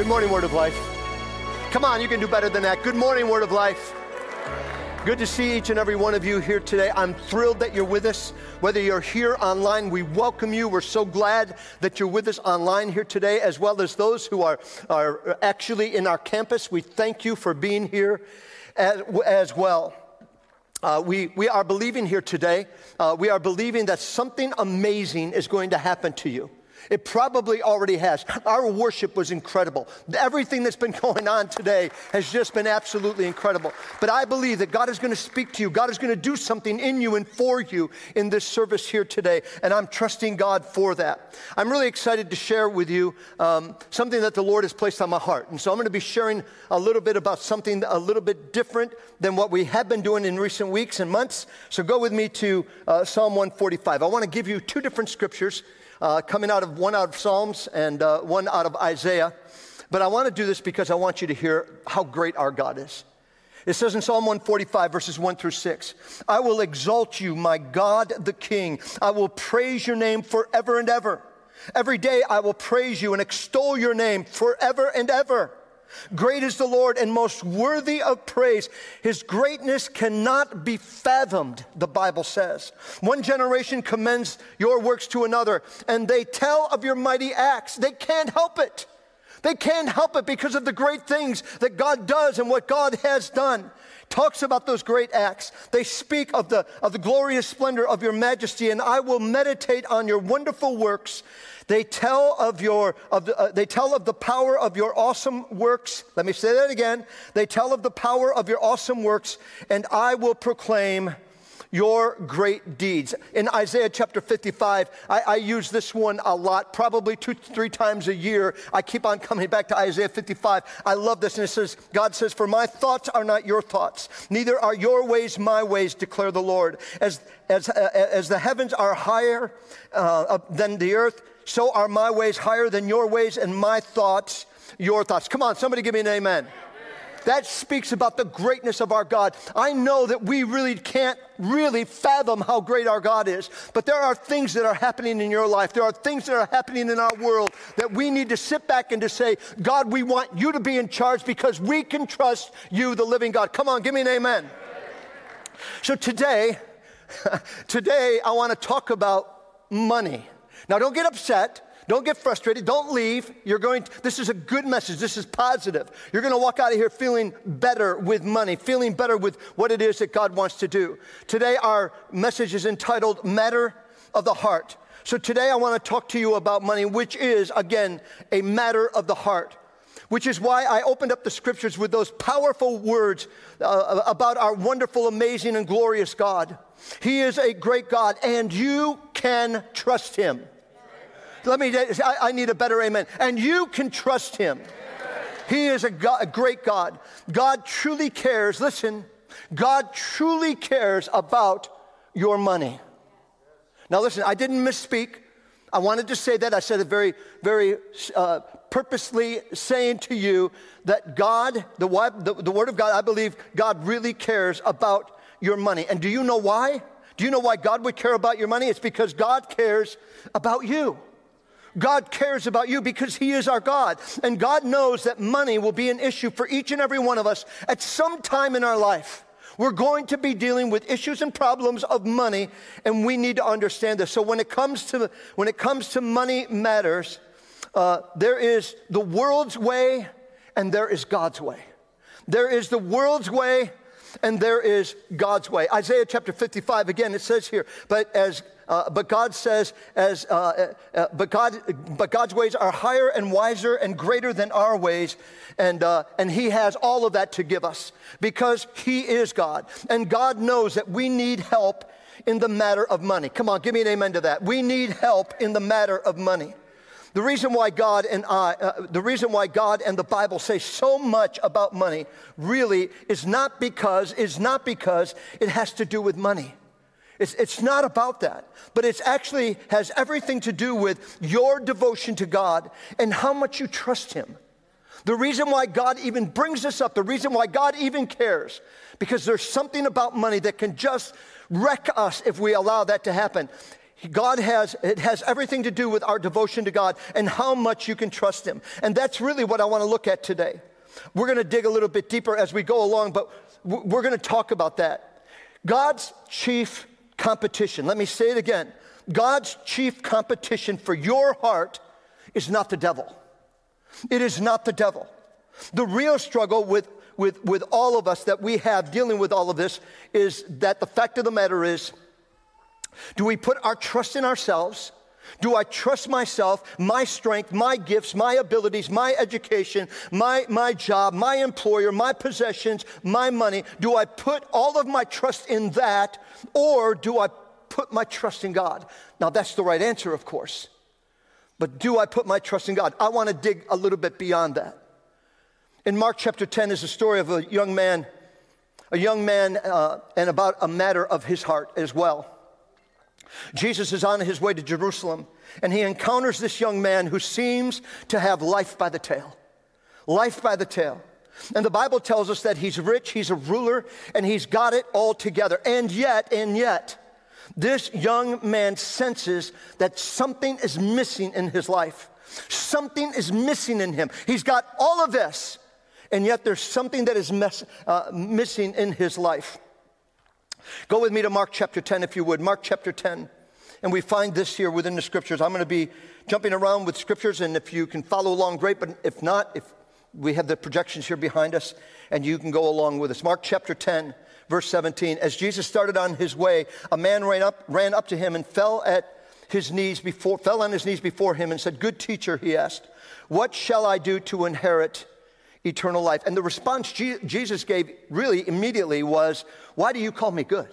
Good morning, Word of Life. Come on, you can do better than that. Good morning, Word of Life. Good to see each and every one of you here today. I'm thrilled that you're with us. Whether you're here online, we welcome you. We're so glad that you're with us online here today, as well as those who are, are actually in our campus. We thank you for being here as, as well. Uh, we, we are believing here today, uh, we are believing that something amazing is going to happen to you. It probably already has. Our worship was incredible. Everything that's been going on today has just been absolutely incredible. But I believe that God is going to speak to you. God is going to do something in you and for you in this service here today. And I'm trusting God for that. I'm really excited to share with you um, something that the Lord has placed on my heart. And so I'm going to be sharing a little bit about something a little bit different than what we have been doing in recent weeks and months. So go with me to uh, Psalm 145. I want to give you two different scriptures uh, coming out of one out of Psalms and uh, one out of Isaiah. But I want to do this because I want you to hear how great our God is. It says in Psalm 145, verses 1 through 6 I will exalt you, my God the King. I will praise your name forever and ever. Every day I will praise you and extol your name forever and ever. Great is the Lord and most worthy of praise. His greatness cannot be fathomed, the Bible says. One generation commends your works to another, and they tell of your mighty acts. They can't help it. They can't help it because of the great things that God does and what God has done. Talks about those great acts. They speak of the, of the glorious splendor of your majesty, and I will meditate on your wonderful works. They tell of your, of the, uh, they tell of the power of your awesome works. Let me say that again. They tell of the power of your awesome works, and I will proclaim your great deeds. In Isaiah chapter 55, I, I, use this one a lot, probably two, three times a year. I keep on coming back to Isaiah 55. I love this. And it says, God says, For my thoughts are not your thoughts, neither are your ways my ways, declare the Lord. As, as, uh, as the heavens are higher uh, than the earth, so are my ways higher than your ways, and my thoughts your thoughts. Come on, somebody give me an amen. That speaks about the greatness of our God. I know that we really can't really fathom how great our God is, but there are things that are happening in your life. There are things that are happening in our world that we need to sit back and to say, God, we want you to be in charge because we can trust you, the living God. Come on, give me an amen. So today, today I want to talk about money. Now, don't get upset. Don't get frustrated. Don't leave. You're going, to, this is a good message. This is positive. You're going to walk out of here feeling better with money, feeling better with what it is that God wants to do. Today, our message is entitled Matter of the Heart. So today, I want to talk to you about money, which is, again, a matter of the heart which is why I opened up the scriptures with those powerful words uh, about our wonderful, amazing, and glorious God. He is a great God, and you can trust him. Let me, I, I need a better amen. And you can trust him. He is a, God, a great God. God truly cares, listen, God truly cares about your money. Now, listen, I didn't misspeak. I wanted to say that. I said it very, very uh, purposely saying to you that God, the, the, the Word of God, I believe God really cares about your money. And do you know why? Do you know why God would care about your money? It's because God cares about you. God cares about you because He is our God. And God knows that money will be an issue for each and every one of us at some time in our life. We're going to be dealing with issues and problems of money, and we need to understand this. So when it comes to when it comes to money matters, uh, there is the world's way and there is God's way. There is the world's way and there is God's way. Isaiah chapter 55, again, it says here, but as uh, but God says, as, uh, uh, but, God, but God's ways are higher and wiser and greater than our ways. And, uh, and He has all of that to give us because He is God. And God knows that we need help in the matter of money. Come on, give me an amen to that. We need help in the matter of money. The reason why God and I, uh, the reason why God and the Bible say so much about money really is not because, is not because it has to do with money. It's, it's not about that, but it actually has everything to do with your devotion to God and how much you trust Him. The reason why God even brings this up, the reason why God even cares, because there's something about money that can just wreck us if we allow that to happen. God has, it has everything to do with our devotion to God and how much you can trust Him. And that's really what I want to look at today. We're going to dig a little bit deeper as we go along, but we're going to talk about that. God's chief competition, let me say it again God's chief competition for your heart is not the devil. It is not the devil. The real struggle with, with, with all of us that we have dealing with all of this is that the fact of the matter is do we put our trust in ourselves? Do I trust myself, my strength, my gifts, my abilities, my education, my, my job, my employer, my possessions, my money? Do I put all of my trust in that or do I put my trust in God? Now, that's the right answer, of course. But do I put my trust in God? I want to dig a little bit beyond that. In Mark chapter 10 is a story of a young man, a young man, uh, and about a matter of his heart as well. Jesus is on his way to Jerusalem, and he encounters this young man who seems to have life by the tail. Life by the tail. And the Bible tells us that he's rich, he's a ruler, and he's got it all together. And yet, and yet, this young man senses that something is missing in his life. Something is missing in him. He's got all of this, and yet there's something that is mess, uh, missing in his life. Go with me to Mark chapter 10, if you would. Mark chapter 10. And we find this here within the scriptures. I'm going to be jumping around with scriptures, and if you can follow along, great. But if not, if we have the projections here behind us, and you can go along with us. Mark chapter 10, verse 17. As Jesus started on his way, a man ran up, ran up to him and fell at his knees before, fell on his knees before him and said, Good teacher, he asked, what shall I do to inherit eternal life. And the response Jesus gave really immediately was, Why do you call me good?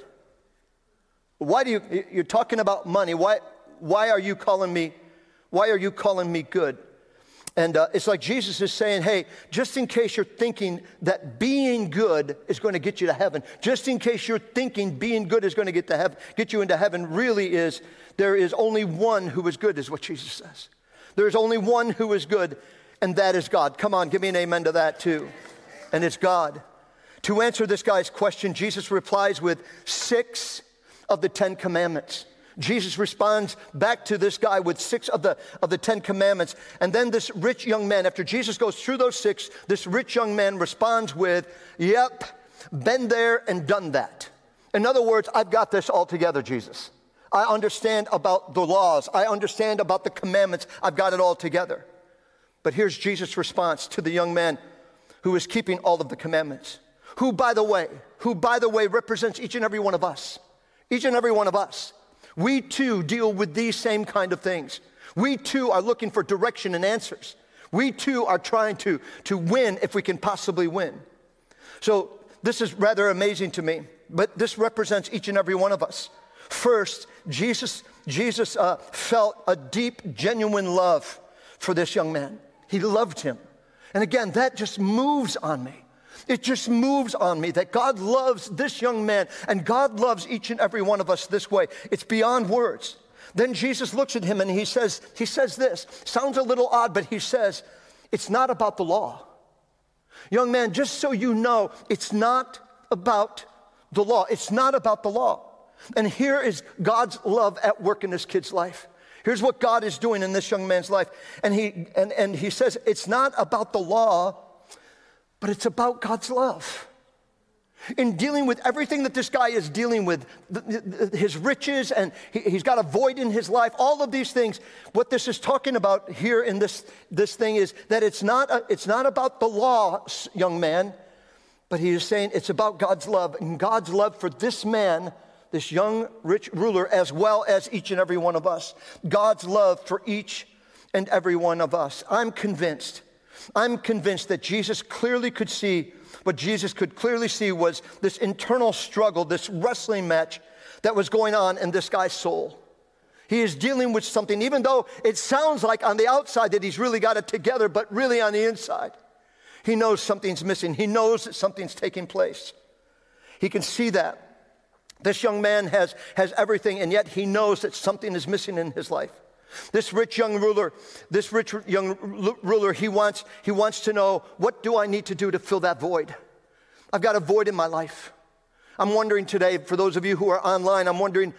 Why do you, you're talking about money. Why, why are you calling me, why are you calling me good? And uh, it's like Jesus is saying, hey, just in case you're thinking that being good is going to get you to heaven, just in case you're thinking being good is going to get, to heaven, get you into heaven, really is, there is only one who is good, is what Jesus says. There is only one who is good, and that is God. Come on, give me an amen to that too. And it's God. To answer this guy's question, Jesus replies with six of the Ten Commandments. Jesus responds back to this guy with six of the, of the Ten Commandments. And then this rich young man, after Jesus goes through those six, this rich young man responds with, Yep, been there and done that. In other words, I've got this all together, Jesus. I understand about the laws, I understand about the commandments, I've got it all together. But here's Jesus' response to the young man who is keeping all of the commandments, who, by the way, who, by the way, represents each and every one of us. Each and every one of us. We too deal with these same kind of things. We too are looking for direction and answers. We too are trying to, to win if we can possibly win. So this is rather amazing to me, but this represents each and every one of us. First, Jesus, Jesus uh, felt a deep, genuine love for this young man. He loved him. And again, that just moves on me. It just moves on me that God loves this young man and God loves each and every one of us this way. It's beyond words. Then Jesus looks at him and he says, he says this. Sounds a little odd, but he says, it's not about the law. Young man, just so you know, it's not about the law. It's not about the law. And here is God's love at work in this kid's life. Here's what God is doing in this young man's life. And he, and, and he says, it's not about the law, but it's about God's love. In dealing with everything that this guy is dealing with, his riches, and he, has got a void in his life, all of these things, what this is talking about here in this, this thing is that it's not, a, it's not about the law, young man, but he is saying it's about God's love. And God's love for this man this young rich ruler, as well as each and every one of us. God's love for each and every one of us. I'm convinced, I'm convinced that Jesus clearly could see, what Jesus could clearly see was this internal struggle, this wrestling match that was going on in this guy's soul. He is dealing with something, even though it sounds like on the outside that he's really got it together, but really on the inside, he knows something's missing. He knows that something's taking place. He can see that. This young man has, has everything, and yet he knows that something is missing in his life. This rich young ruler, this rich young ruler, he wants, he wants to know what do I need to do to fill that void? I've got a void in my life. I'm wondering today, for those of you who are online, I'm wondering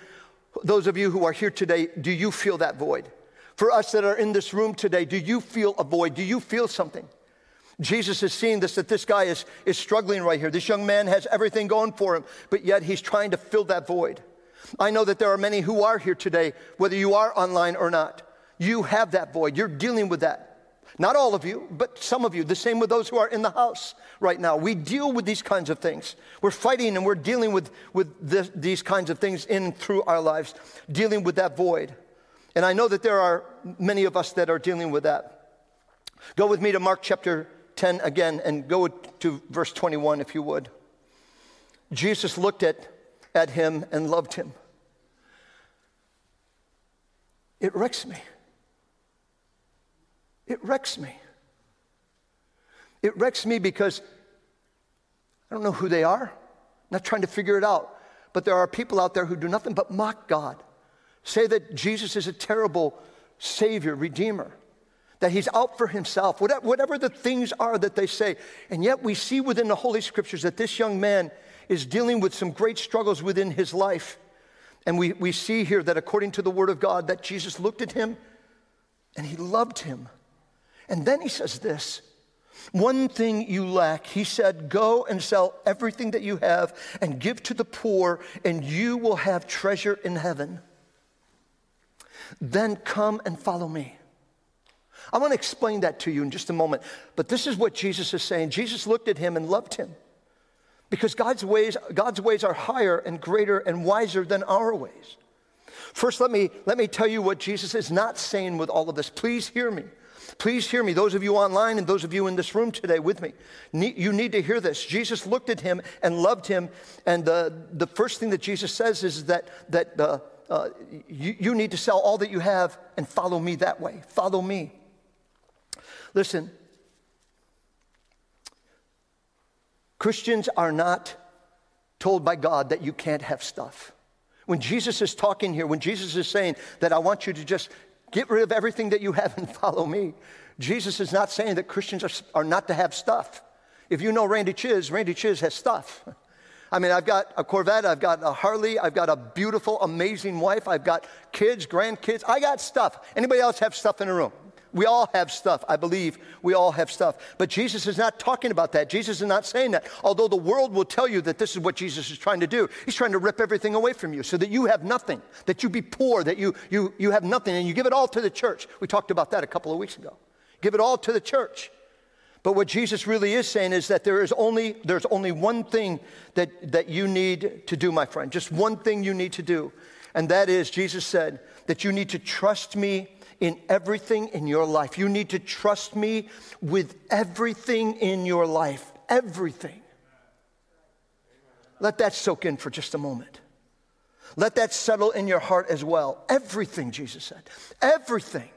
those of you who are here today, do you feel that void? For us that are in this room today, do you feel a void? Do you feel something? Jesus is seeing this, that this guy is, is struggling right here. This young man has everything going for him, but yet he's trying to fill that void. I know that there are many who are here today, whether you are online or not. You have that void. You're dealing with that. Not all of you, but some of you. The same with those who are in the house right now. We deal with these kinds of things. We're fighting and we're dealing with, with this, these kinds of things in through our lives, dealing with that void. And I know that there are many of us that are dealing with that. Go with me to Mark chapter 10 again and go to verse 21 if you would. Jesus looked at, at him and loved him. It wrecks me. It wrecks me. It wrecks me because I don't know who they are. I'm not trying to figure it out. But there are people out there who do nothing but mock God, say that Jesus is a terrible Savior, Redeemer, that He's out for Himself, whatever the things are that they say. And yet we see within the Holy Scriptures that this young man is dealing with some great struggles within his life. And we, we see here that according to the Word of God, that Jesus looked at him and He loved him. And then He says this one thing you lack, he said, go and sell everything that you have and give to the poor, and you will have treasure in heaven. Then come and follow me. I want to explain that to you in just a moment, but this is what Jesus is saying. Jesus looked at him and loved him because God's ways, God's ways are higher and greater and wiser than our ways. First, let me, let me tell you what Jesus is not saying with all of this. Please hear me. Please hear me, those of you online and those of you in this room today with me. You need to hear this. Jesus looked at him and loved him, and the, the first thing that Jesus says is that, that uh, uh, you, you need to sell all that you have and follow me that way. Follow me. Listen, Christians are not told by God that you can't have stuff. When Jesus is talking here, when Jesus is saying that I want you to just Get rid of everything that you have and follow me. Jesus is not saying that Christians are, are not to have stuff. If you know Randy Chiz, Randy Chiz has stuff. I mean, I've got a Corvette, I've got a Harley, I've got a beautiful, amazing wife, I've got kids, grandkids. I got stuff. Anybody else have stuff in the room? We all have stuff. I believe we all have stuff. But Jesus is not talking about that. Jesus is not saying that. Although the world will tell you that this is what Jesus is trying to do. He's trying to rip everything away from you so that you have nothing, that you be poor, that you, you, you have nothing, and you give it all to the church. We talked about that a couple of weeks ago. Give it all to the church. But what Jesus really is saying is that there is only, there's only one thing that, that you need to do, my friend. Just one thing you need to do. And that is, Jesus said, that you need to trust me in everything in your life. You need to trust me with everything in your life. Everything. Let that soak in for just a moment. Let that settle in your heart as well. Everything, Jesus said. Everything.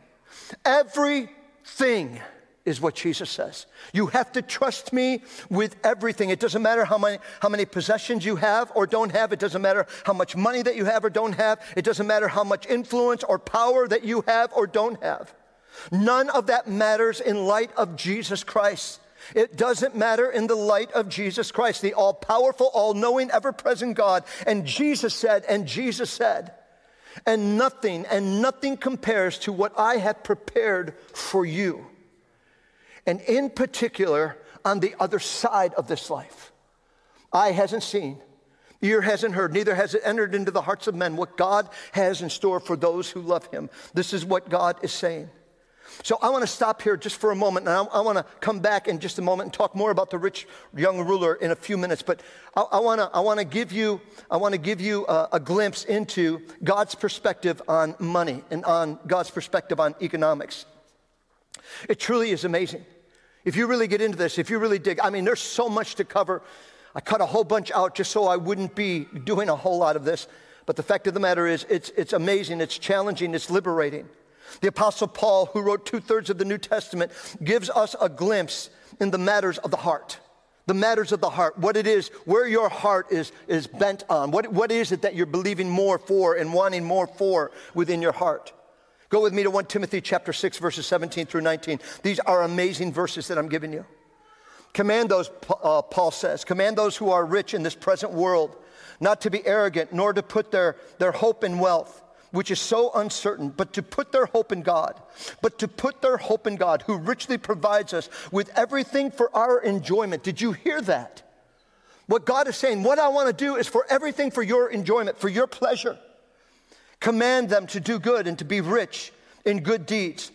Everything is what Jesus says. You have to trust me with everything. It doesn't matter how many, how many possessions you have or don't have. It doesn't matter how much money that you have or don't have. It doesn't matter how much influence or power that you have or don't have. None of that matters in light of Jesus Christ. It doesn't matter in the light of Jesus Christ, the all powerful, all knowing, ever present God. And Jesus said, and Jesus said, and nothing, and nothing compares to what I have prepared for you and in particular on the other side of this life. Eye hasn't seen, ear hasn't heard, neither has it entered into the hearts of men what God has in store for those who love Him. This is what God is saying. So I want to stop here just for a moment, and I, I, want to come back in just a moment and talk more about the rich young ruler in a few minutes. But I, I want to I want to give you I want to give you a, a glimpse into God's perspective on money and on God's perspective on economics. It truly is amazing. If you really get into this, if you really dig, I mean, there's so much to cover. I cut a whole bunch out just so I wouldn't be doing a whole lot of this. But the fact of the matter is, it's, it's amazing, it's challenging, it's liberating. The Apostle Paul, who wrote two thirds of the New Testament, gives us a glimpse in the matters of the heart. The matters of the heart, what it is, where your heart is, is bent on. What, what is it that you're believing more for and wanting more for within your heart? Go with me to 1 Timothy chapter 6 verses 17 through 19. These are amazing verses that I'm giving you. Command those, uh, Paul says, command those who are rich in this present world not to be arrogant, nor to put their, their hope in wealth, which is so uncertain, but to put their hope in God. But to put their hope in God, who richly provides us with everything for our enjoyment. Did you hear that? What God is saying, what I want to do is for everything for your enjoyment, for your pleasure. Command them to do good and to be rich in good deeds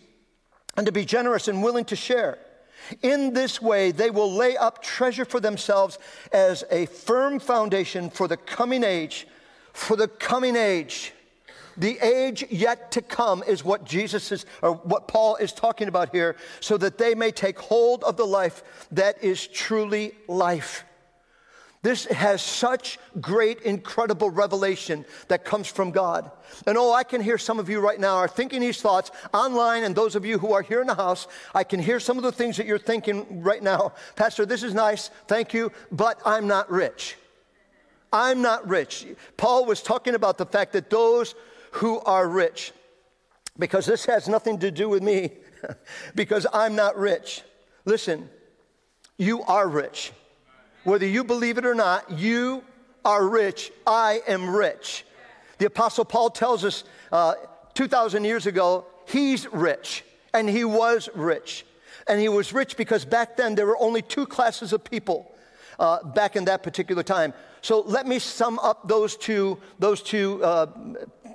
and to be generous and willing to share. In this way, they will lay up treasure for themselves as a firm foundation for the coming age. For the coming age. The age yet to come is what Jesus is, or what Paul is talking about here, so that they may take hold of the life that is truly life. This has such great, incredible revelation that comes from God. And oh, I can hear some of you right now are thinking these thoughts online, and those of you who are here in the house, I can hear some of the things that you're thinking right now. Pastor, this is nice, thank you, but I'm not rich. I'm not rich. Paul was talking about the fact that those who are rich, because this has nothing to do with me, because I'm not rich. Listen, you are rich. Whether you believe it or not, you are rich. I am rich. The Apostle Paul tells us uh, 2,000 years ago, he's rich, and he was rich. And he was rich because back then there were only two classes of people uh, back in that particular time. So let me sum up those two, those two uh,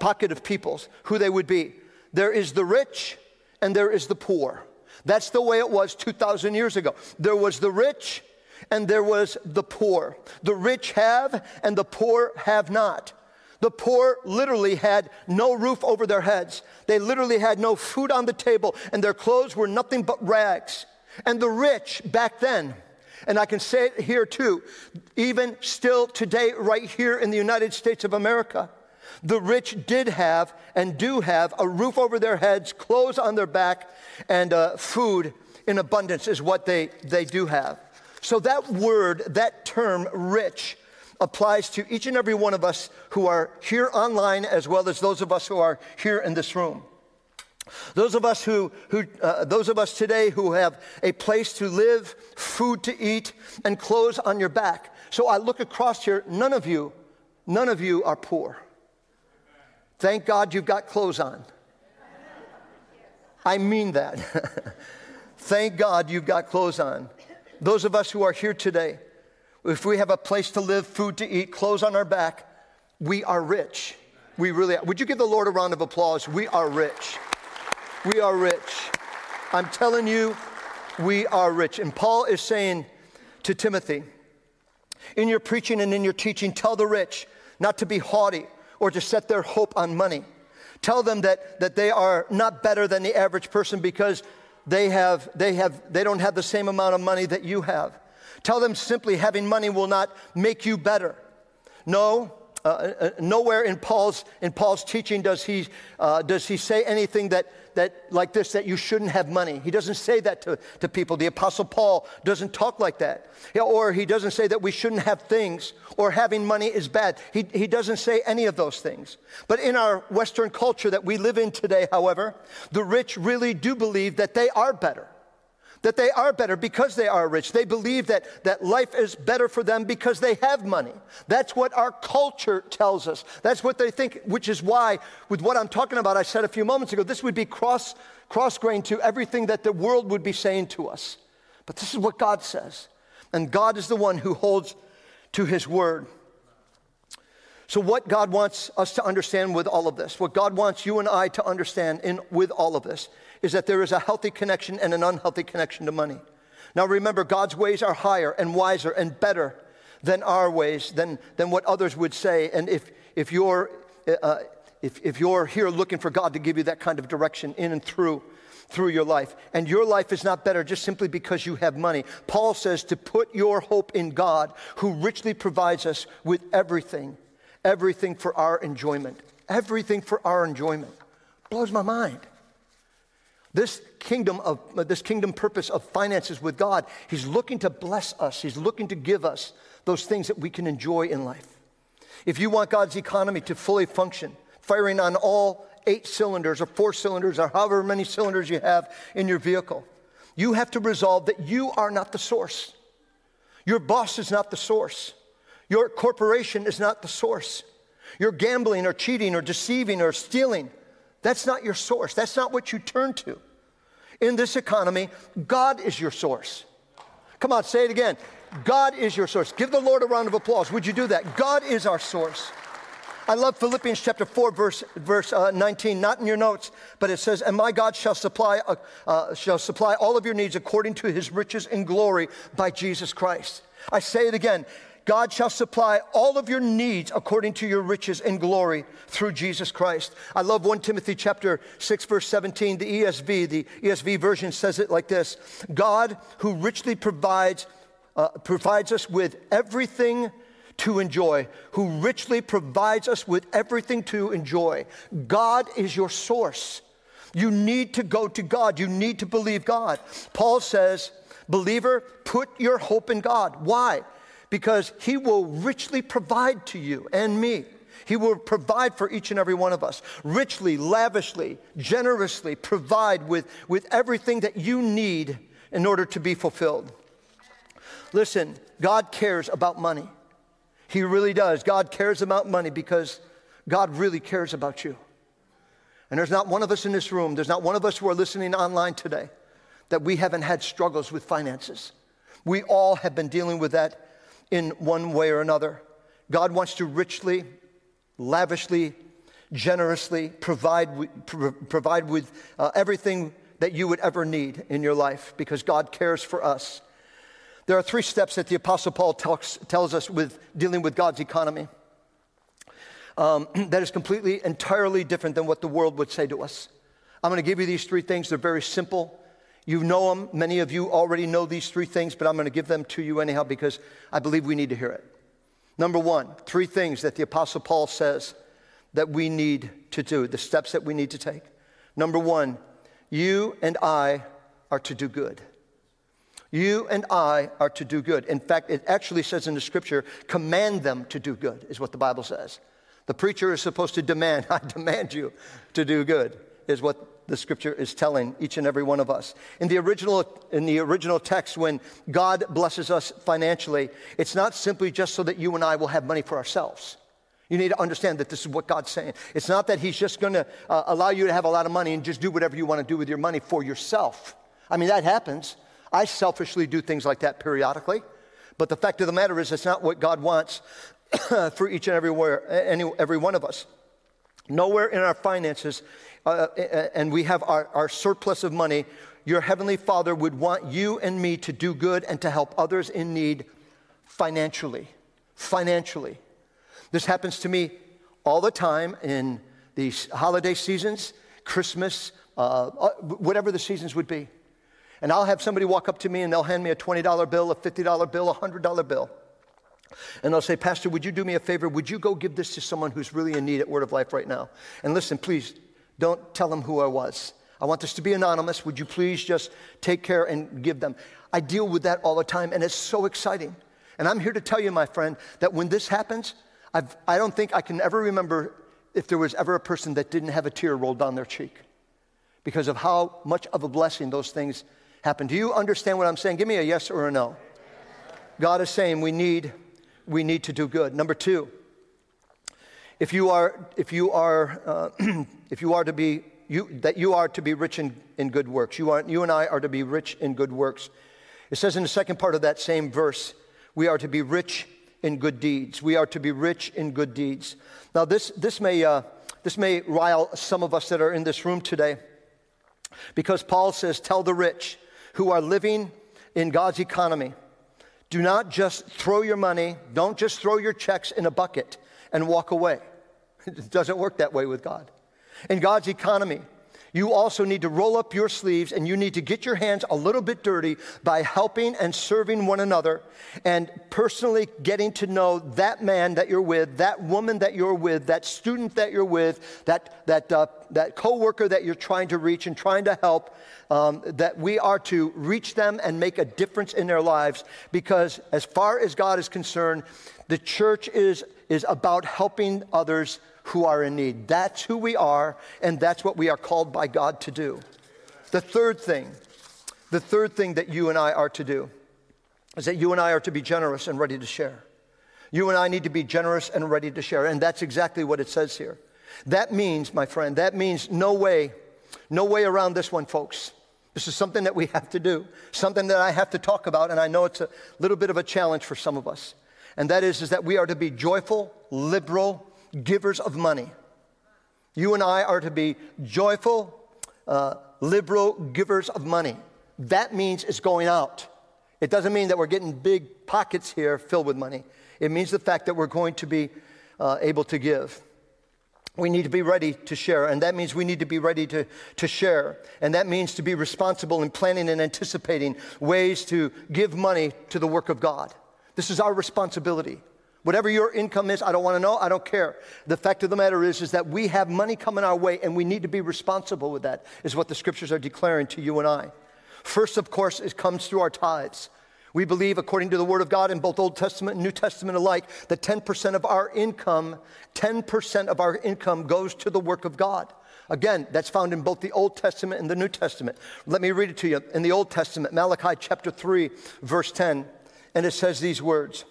pocket of peoples, who they would be. There is the rich and there is the poor. That's the way it was 2,000 years ago. There was the rich and there was the poor. The rich have, and the poor have not. The poor literally had no roof over their heads. They literally had no food on the table, and their clothes were nothing but rags. And the rich back then, and I can say it here too, even still today, right here in the United States of America, the rich did have and do have a roof over their heads, clothes on their back, and uh, food in abundance is what they, they do have. So that word, that term, rich, applies to each and every one of us who are here online as well as those of us who are here in this room. Those of us who, who uh, those of us today who have a place to live, food to eat, and clothes on your back. So I look across here, none of you, none of you are poor. Thank God you've got clothes on. I mean that. Thank God you've got clothes on. Those of us who are here today, if we have a place to live, food to eat, clothes on our back, we are rich. We really are. Would you give the Lord a round of applause? We are rich. We are rich. I'm telling you, we are rich. And Paul is saying to Timothy, in your preaching and in your teaching, tell the rich not to be haughty or to set their hope on money. Tell them that, that they are not better than the average person because they, have, they, have, they don't have the same amount of money that you have. Tell them simply having money will not make you better. No, uh, uh, nowhere in Paul's, in Paul's teaching does he, uh, does he say anything that, that, like this, that you shouldn't have money. He doesn't say that to, to people. The Apostle Paul doesn't talk like that. Or he doesn't say that we shouldn't have things or having money is bad. He, he doesn't say any of those things. But in our Western culture that we live in today, however, the rich really do believe that they are better that they are better because they are rich. They believe that, that life is better for them because they have money. That's what our culture tells us. That's what they think, which is why, with what I'm talking about, I said a few moments ago, this would be cross, cross grain to everything that the world would be saying to us. But this is what God says. And God is the one who holds to his word. So, what God wants us to understand with all of this, what God wants you and I to understand in, with all of this, is that there is a healthy connection and an unhealthy connection to money. Now remember, God's ways are higher and wiser and better than our ways, than, than what others would say. And if, if, you're, uh, if, if you're here looking for God to give you that kind of direction in and through, through your life, and your life is not better just simply because you have money, Paul says to put your hope in God, who richly provides us with everything, everything for our enjoyment. Everything for our enjoyment. Blows my mind. This kingdom of this kingdom purpose of finances with God, He's looking to bless us. He's looking to give us those things that we can enjoy in life. If you want God's economy to fully function, firing on all eight cylinders or four cylinders or however many cylinders you have in your vehicle, you have to resolve that you are not the source. Your boss is not the source. Your corporation is not the source. You're gambling or cheating or deceiving or stealing. That's not your source. That's not what you turn to. In this economy, God is your source. Come on, say it again. God is your source. Give the Lord a round of applause. Would you do that? God is our source. I love Philippians chapter 4, verse, verse uh, 19, not in your notes, but it says, And my God shall supply, uh, uh, shall supply all of your needs according to his riches and glory by Jesus Christ. I say it again. God shall supply all of your needs according to your riches in glory through Jesus Christ. I love 1 Timothy chapter 6 verse 17. The ESV, the ESV version says it like this. God who richly provides uh, provides us with everything to enjoy, who richly provides us with everything to enjoy. God is your source. You need to go to God. You need to believe God. Paul says, believer, put your hope in God. Why? Because he will richly provide to you and me. He will provide for each and every one of us, richly, lavishly, generously provide with, with everything that you need in order to be fulfilled. Listen, God cares about money. He really does. God cares about money because God really cares about you. And there's not one of us in this room, there's not one of us who are listening online today that we haven't had struggles with finances. We all have been dealing with that in one way or another. God wants to richly, lavishly, generously provide, provide with uh, everything that you would ever need in your life because God cares for us. There are three steps that the Apostle Paul talks, tells us with dealing with God's economy um, that is completely, entirely different than what the world would say to us. I'm going to give you these three things. They're very simple. You know them. Many of you already know these three things, but I'm going to give them to you anyhow because I believe we need to hear it. Number one, three things that the Apostle Paul says that we need to do, the steps that we need to take. Number one, you and I are to do good. You and I are to do good. In fact, it actually says in the scripture, command them to do good, is what the Bible says. The preacher is supposed to demand, I demand you to do good, is what the scripture is telling each and every one of us. In the original, in the original text, when God blesses us financially, it's not simply just so that you and I will have money for ourselves. You need to understand that this is what God's saying. It's not that He's just going to uh, allow you to have a lot of money and just do whatever you want to do with your money for yourself. I mean, that happens. I selfishly do things like that periodically. But the fact of the matter is, it's not what God wants for each and everywhere, every one of us. Nowhere in our finances, uh, uh, uh, and we have our, our surplus of money, your Heavenly Father would want you and me to do good and to help others in need financially. Financially. This happens to me all the time in these holiday seasons, Christmas, uh, uh whatever the seasons would be. And I'll have somebody walk up to me and they'll hand me a $20 bill, a $50 bill, a $100 bill. And they'll say, Pastor, would you do me a favor? Would you go give this to someone who's really in need at Word of Life right now? And listen, please, don't tell them who I was. I want this to be anonymous. Would you please just take care and give them? I deal with that all the time, and it's so exciting. And I'm here to tell you, my friend, that when this happens, I've, I do not think I can ever remember if there was ever a person that didn't have a tear roll down their cheek because of how much of a blessing those things happen. Do you understand what I'm saying? Give me a yes or a no. God is saying we need, we need to do good. Number two, if you are, if you are, uh, if you are to be, you, that you are to be rich in, in good works. You, are, you and I are to be rich in good works. It says in the second part of that same verse, we are to be rich in good deeds. We are to be rich in good deeds. Now, this, this, may, uh, this may rile some of us that are in this room today because Paul says, Tell the rich who are living in God's economy. Do not just throw your money, don't just throw your checks in a bucket and walk away. It doesn't work that way with God. In God's economy, you also need to roll up your sleeves and you need to get your hands a little bit dirty by helping and serving one another and personally getting to know that man that you're with, that woman that you're with, that student that you're with, that, that, uh, that coworker that you're trying to reach and trying to help. Um, that we are to reach them and make a difference in their lives because, as far as God is concerned, the church is, is about helping others who are in need. That's who we are, and that's what we are called by God to do. The third thing, the third thing that you and I are to do is that you and I are to be generous and ready to share. You and I need to be generous and ready to share. And that's exactly what it says here. That means, my friend, that means no way, no way around this one, folks. This is something that we have to do, something that I have to talk about, and I know it's a little bit of a challenge for some of us. And that is, is that we are to be joyful, liberal givers of money. You and I are to be joyful, uh, liberal givers of money. That means it's going out. It doesn't mean that we're getting big pockets here filled with money. It means the fact that we're going to be uh, able to give. We need to be ready to share, and that means we need to be ready to, to share. And that means to be responsible in planning and anticipating ways to give money to the work of God. This is our responsibility. Whatever your income is, I don't want to know, I don't care. The fact of the matter is, is that we have money coming our way and we need to be responsible with that, is what the scriptures are declaring to you and I. First, of course, it comes through our tithes. We believe, according to the Word of God in both Old Testament and New Testament alike, that 10% of our income, 10% of our income goes to the work of God. Again, that's found in both the Old Testament and the New Testament. Let me read it to you. In the Old Testament, Malachi chapter 3, verse 10, and it says these words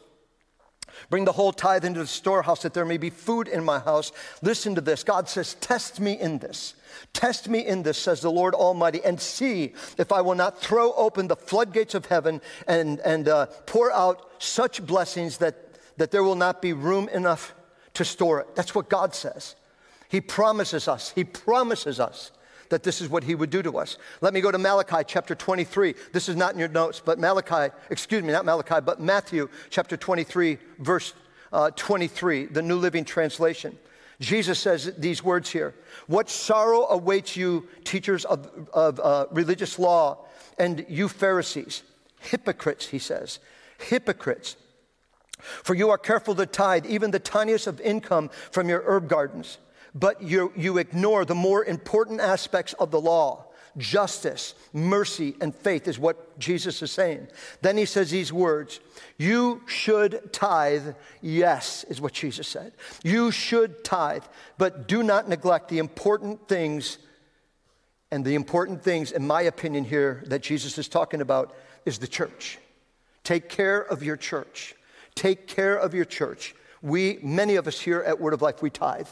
Bring the whole tithe into the storehouse that there may be food in my house. Listen to this. God says, Test me in this. Test me in this, says the Lord Almighty, and see if I will not throw open the floodgates of heaven and, and uh, pour out such blessings that, that there will not be room enough to store it. That's what God says. He promises us, He promises us that this is what He would do to us. Let me go to Malachi chapter 23. This is not in your notes, but Malachi, excuse me, not Malachi, but Matthew chapter 23, verse uh, 23, the New Living Translation. Jesus says these words here What sorrow awaits you, teachers of, of uh, religious law, and you Pharisees, hypocrites, he says, hypocrites. For you are careful to tithe even the tiniest of income from your herb gardens, but you, you ignore the more important aspects of the law justice, mercy, and faith, is what Jesus is saying. Then he says these words You should tithe, yes, is what Jesus said. You should tithe, but do not neglect the important things. And the important things, in my opinion, here that Jesus is talking about is the church. Take care of your church. Take care of your church. We, many of us here at Word of Life, we tithe.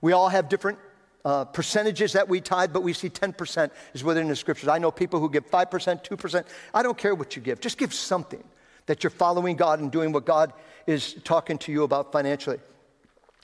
We all have different uh, percentages that we tithe, but we see 10% is within the scriptures. I know people who give 5%, 2%. I don't care what you give, just give something that you're following God and doing what God is talking to you about financially.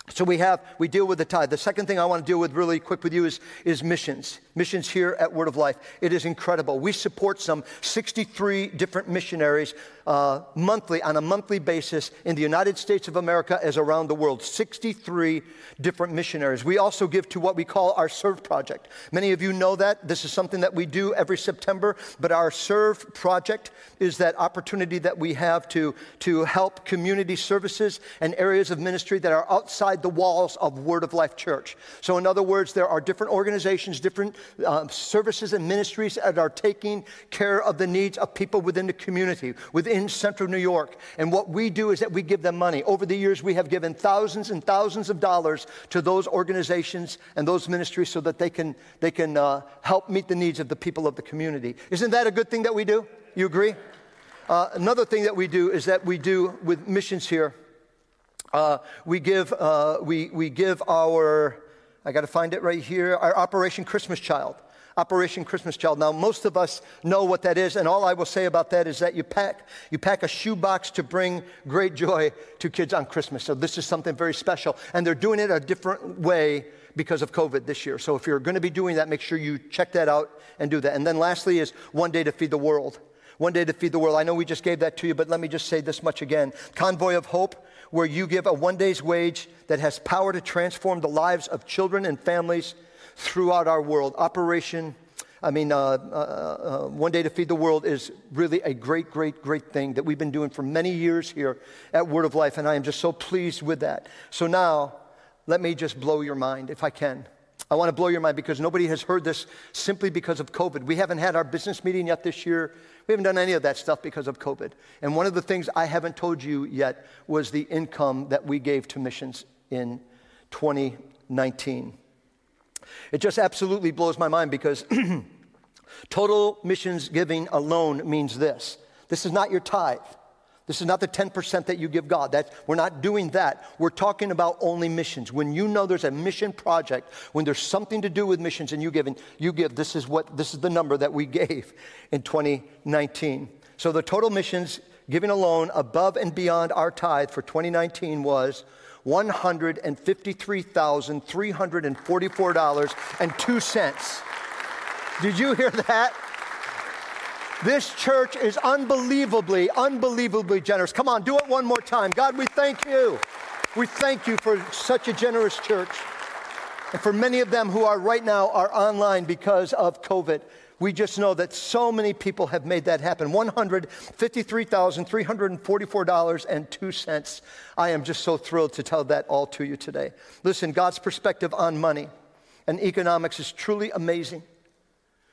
So we have, we deal with the tithe. The second thing I want to deal with really quick with you is, is missions. Missions here at Word of Life. It is incredible. We support some 63 different missionaries uh, monthly, on a monthly basis in the United States of America as around the world. 63 different missionaries. We also give to what we call our Serve Project. Many of you know that. This is something that we do every September, but our Serve Project is that opportunity that we have to, to help community services and areas of ministry that are outside the walls of Word of Life Church. So, in other words, there are different organizations, different uh, services and ministries that are taking care of the needs of people within the community, within central New York. And what we do is that we give them money. Over the years, we have given thousands and thousands of dollars to those organizations and those ministries so that they can, they can uh, help meet the needs of the people of the community. Isn't that a good thing that we do? You agree? Uh, another thing that we do is that we do with missions here. Uh, we give uh, we we give our I got to find it right here our Operation Christmas Child. Operation Christmas Child. Now, most of us know what that is, and all I will say about that is that you pack, you pack a shoebox to bring great joy to kids on Christmas. So, this is something very special. And they're doing it a different way because of COVID this year. So, if you're going to be doing that, make sure you check that out and do that. And then, lastly, is One Day to Feed the World. One Day to Feed the World. I know we just gave that to you, but let me just say this much again Convoy of Hope, where you give a one day's wage that has power to transform the lives of children and families throughout our world. Operation, I mean, uh, uh, uh, One Day to Feed the World is really a great, great, great thing that we've been doing for many years here at Word of Life, and I am just so pleased with that. So now, let me just blow your mind if I can. I want to blow your mind because nobody has heard this simply because of COVID. We haven't had our business meeting yet this year. We haven't done any of that stuff because of COVID. And one of the things I haven't told you yet was the income that we gave to missions in 2019. It just absolutely blows my mind because total missions giving alone means this this is not your tithe. This is not the 10% that you give God. That, we're not doing that. We're talking about only missions. When you know there's a mission project, when there's something to do with missions and you give, and you give this is what this is the number that we gave in 2019. So the total missions giving alone above and beyond our tithe for 2019 was $153,344.02. Did you hear that? This church is unbelievably, unbelievably generous. Come on, do it one more time. God, we thank you. We thank you for such a generous church. And for many of them who are right now are online because of COVID. We just know that so many people have made that happen. $153,344.02. I am just so thrilled to tell that all to you today. Listen, God's perspective on money and economics is truly amazing.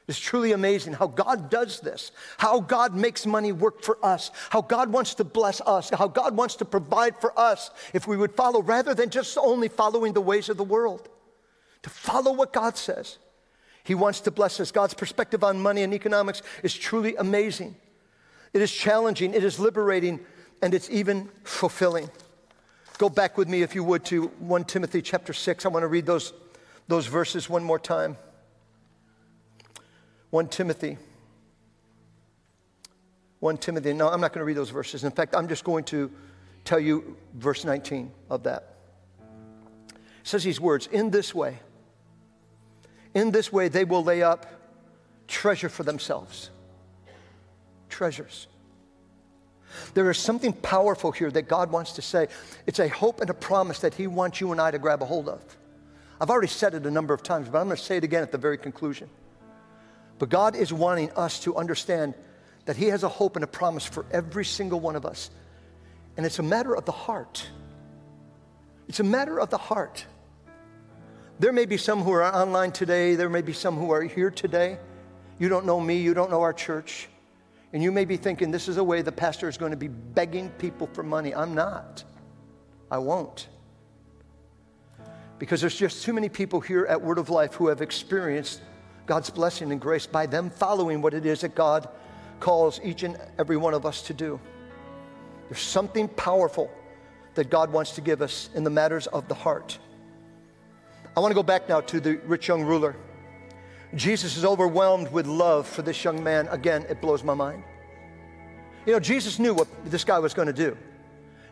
It's truly amazing how God does this, how God makes money work for us, how God wants to bless us, how God wants to provide for us if we would follow rather than just only following the ways of the world. To follow what God says. He wants to bless us. God's perspective on money and economics is truly amazing. It is challenging, it is liberating, and it's even fulfilling. Go back with me, if you would, to 1 Timothy chapter 6. I want to read those, those verses one more time. 1 Timothy. 1 Timothy. No, I'm not going to read those verses. In fact, I'm just going to tell you verse 19 of that. It says these words In this way, in this way, they will lay up treasure for themselves. Treasures. There is something powerful here that God wants to say. It's a hope and a promise that He wants you and I to grab a hold of. I've already said it a number of times, but I'm going to say it again at the very conclusion. But God is wanting us to understand that He has a hope and a promise for every single one of us. And it's a matter of the heart. It's a matter of the heart. There may be some who are online today, there may be some who are here today. You don't know me, you don't know our church. And you may be thinking, this is a way the pastor is going to be begging people for money. I'm not. I won't. Because there's just too many people here at Word of Life who have experienced God's blessing and grace by them following what it is that God calls each and every one of us to do. There's something powerful that God wants to give us in the matters of the heart. I want to go back now to the rich young ruler. Jesus is overwhelmed with love for this young man. Again, it blows my mind. You know, Jesus knew what this guy was going to do.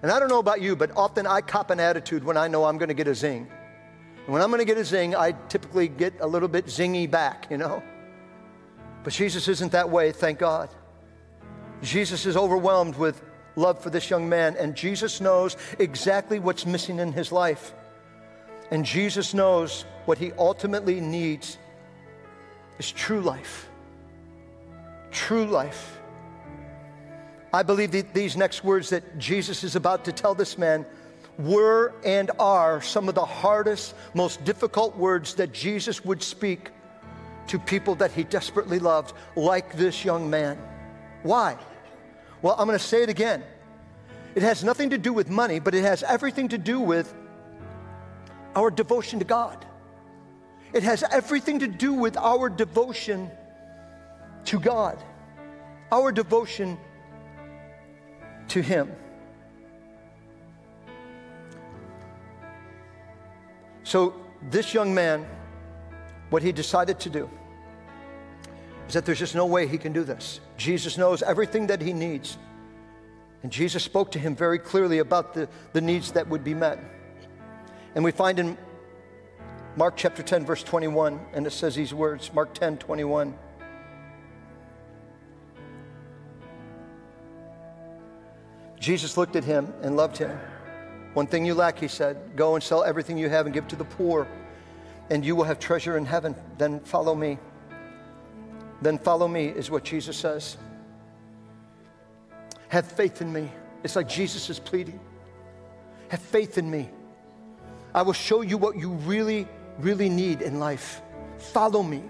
And I don't know about you, but often I cop an attitude when I know I'm going to get a zing. And when I'm going to get a zing, I typically get a little bit zingy back, you know? But Jesus isn't that way, thank God. Jesus is overwhelmed with love for this young man, and Jesus knows exactly what's missing in his life. And Jesus knows what he ultimately needs is true life. True life. I believe that these next words that Jesus is about to tell this man were and are some of the hardest, most difficult words that Jesus would speak to people that he desperately loved, like this young man. Why? Well, I'm going to say it again. It has nothing to do with money, but it has everything to do with our devotion to God. It has everything to do with our devotion to God, our devotion to Him. So, this young man, what he decided to do is that there's just no way he can do this. Jesus knows everything that he needs. And Jesus spoke to him very clearly about the, the needs that would be met. And we find in Mark chapter 10, verse 21, and it says these words Mark 10, 21. Jesus looked at him and loved him. One thing you lack, he said, go and sell everything you have and give to the poor, and you will have treasure in heaven. Then follow me. Then follow me, is what Jesus says. Have faith in me. It's like Jesus is pleading. Have faith in me. I will show you what you really, really need in life. Follow me.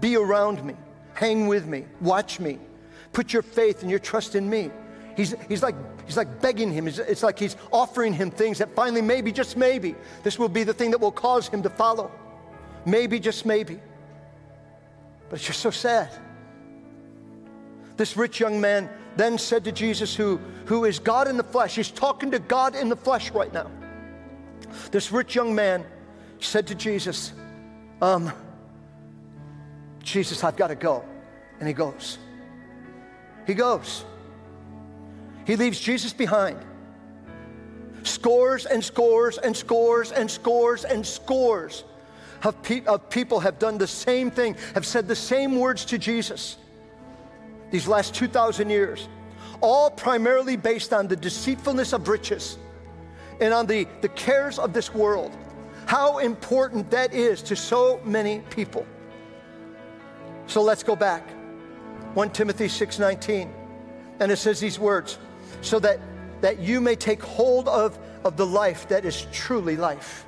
Be around me. Hang with me. Watch me. Put your faith and your trust in me. He's, he's, like, he's like begging him. It's, like he's offering him things that finally, maybe, just maybe, this will be the thing that will cause him to follow. Maybe, just maybe. But it's just so sad. This rich young man then said to Jesus, who, who is God in the flesh, he's talking to God in the flesh right now. This rich young man said to Jesus, um, Jesus, I've got to go. And he goes. He goes. He leaves Jesus behind. Scores and scores and scores and scores and scores of, pe- of people have done the same thing, have said the same words to Jesus these last 2,000 years, all primarily based on the deceitfulness of riches and on the, the cares of this world. How important that is to so many people. So let's go back. 1 Timothy 6:19. And it says these words, so that that you may take hold of, of the life that is truly life.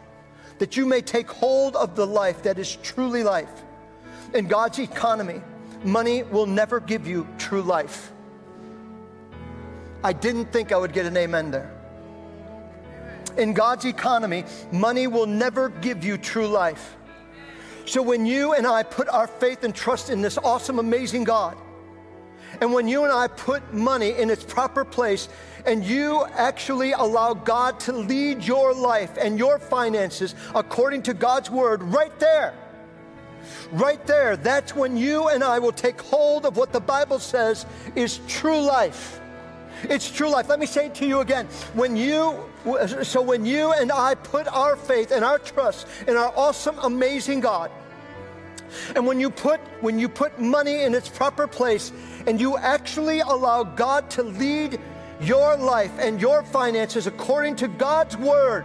That you may take hold of the life that is truly life. In God's economy, money will never give you true life. I didn't think I would get an amen there. In God's economy, money will never give you true life. So when you and I put our faith and trust in this awesome, amazing God, and when you and I put money in its proper place, and you actually allow God to lead your life and your finances according to God's word, right there, right there, that's when you and I will take hold of what the Bible says is true life. It's true life. Let me say it to you again. When you, so when you and I put our faith and our trust in our awesome, amazing God, and when you put when you put money in its proper place and you actually allow God to lead your life and your finances according to God's word,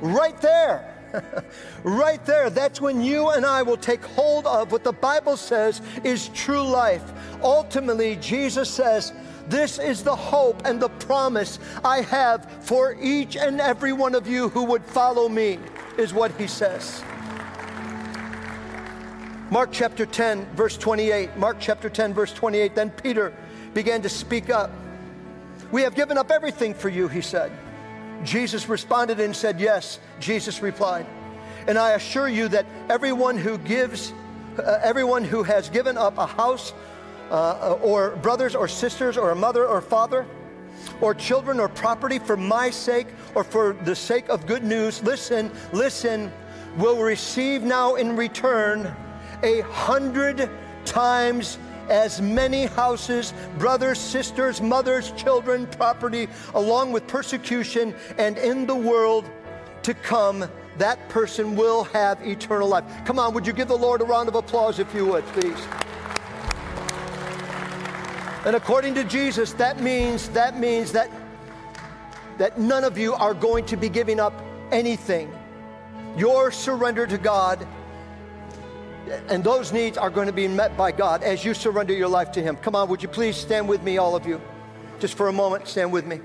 right there, right there, that's when you and I will take hold of what the Bible says is true life. Ultimately, Jesus says, This is the hope and the promise I have for each and every one of you who would follow me, is what he says. Mark chapter 10, verse 28. Mark chapter 10, verse 28. Then Peter began to speak up. We have given up everything for you, he said. Jesus responded and said, Yes. Jesus replied, And I assure you that everyone who gives, uh, everyone who has given up a house, uh, or brothers or sisters, or a mother or father, or children or property for my sake or for the sake of good news, listen, listen, will receive now in return a hundred times as many houses, brothers, sisters, mothers, children, property, along with persecution, and in the world to come, that person will have eternal life. Come on, would you give the Lord a round of applause if you would, please? And according to Jesus, that means that means that that none of you are going to be giving up anything. Your surrender to God and those needs are going to be met by God as you surrender your life to Him. Come on, would you please stand with me, all of you? Just for a moment, stand with me.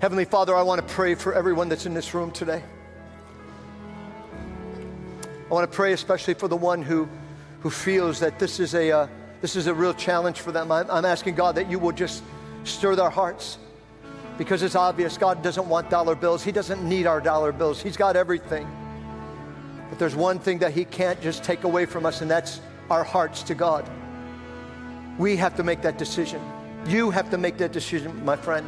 Heavenly Father, I want to pray for everyone that's in this room today. I want to pray especially for the one who, who feels that this is a, uh, this is a real challenge for them. I'm, I'm asking God that you will just stir their hearts because it's obvious God doesn't want dollar bills. He doesn't need our dollar bills. He's got everything. But there's one thing that He can't just take away from us, and that's our hearts to God. We have to make that decision. You have to make that decision, my friend.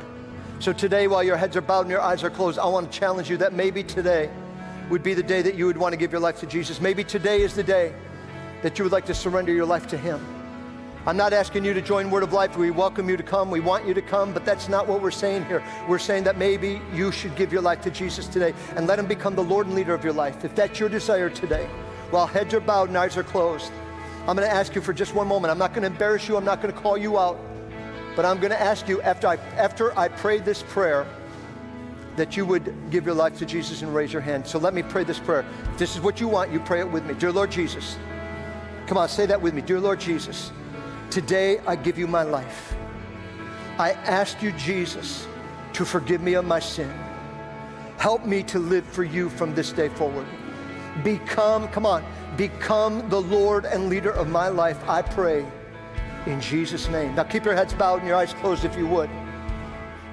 So today, while your heads are bowed and your eyes are closed, I want to challenge you that maybe today would be the day that you would want to give your life to Jesus. Maybe today is the day that you would like to surrender your life to Him. I'm not asking you to join Word of Life. We welcome you to come. We want you to come, but that's not what we're saying here. We're saying that maybe you should give your life to Jesus today and let Him become the Lord and leader of your life. If that's your desire today, while heads are bowed and eyes are closed, I'm going to ask you for just one moment. I'm not going to embarrass you. I'm not going to call you out. But I'm going to ask you after I, after I pray this prayer that you would give your life to Jesus and raise your hand. So let me pray this prayer. If this is what you want, you pray it with me. Dear Lord Jesus, come on, say that with me. Dear Lord Jesus, Today, I give you my life. I ask you, Jesus, to forgive me of my sin. Help me to live for you from this day forward. Become, come on, become the Lord and leader of my life, I pray, in Jesus' name. Now keep your heads bowed and your eyes closed if you would.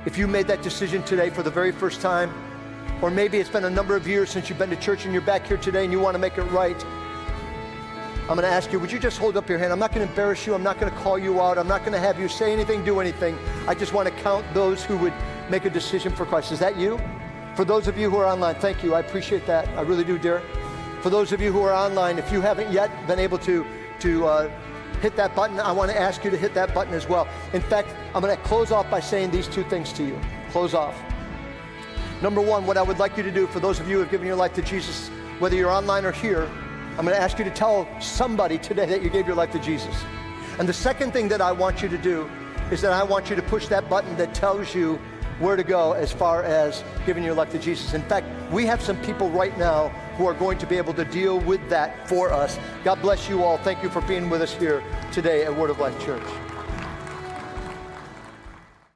If you made that decision today for the very first time, or maybe it's been a number of years since you've been to church and you're back here today and you want to make it right, I'm going to ask you, would you just hold up your hand? I'm not going to embarrass you. I'm not going to call you out. I'm not going to have you say anything, do anything. I just want to count those who would make a decision for Christ. Is that you? For those of you who are online, thank you. I appreciate that. I really do, dear. For those of you who are online, if you haven't yet been able to, to uh, hit that button, I want to ask you to hit that button as well. In fact, I'm going to close off by saying these two things to you. Close off. Number one, what I would like you to do for those of you who have given your life to Jesus, whether you're online or here, I'm going to ask you to tell somebody today that you gave your life to Jesus. And the second thing that I want you to do is that I want you to push that button that tells you where to go as far as giving your life to Jesus. In fact, we have some people right now who are going to be able to deal with that for us. God bless you all. Thank you for being with us here today at Word of Life Church.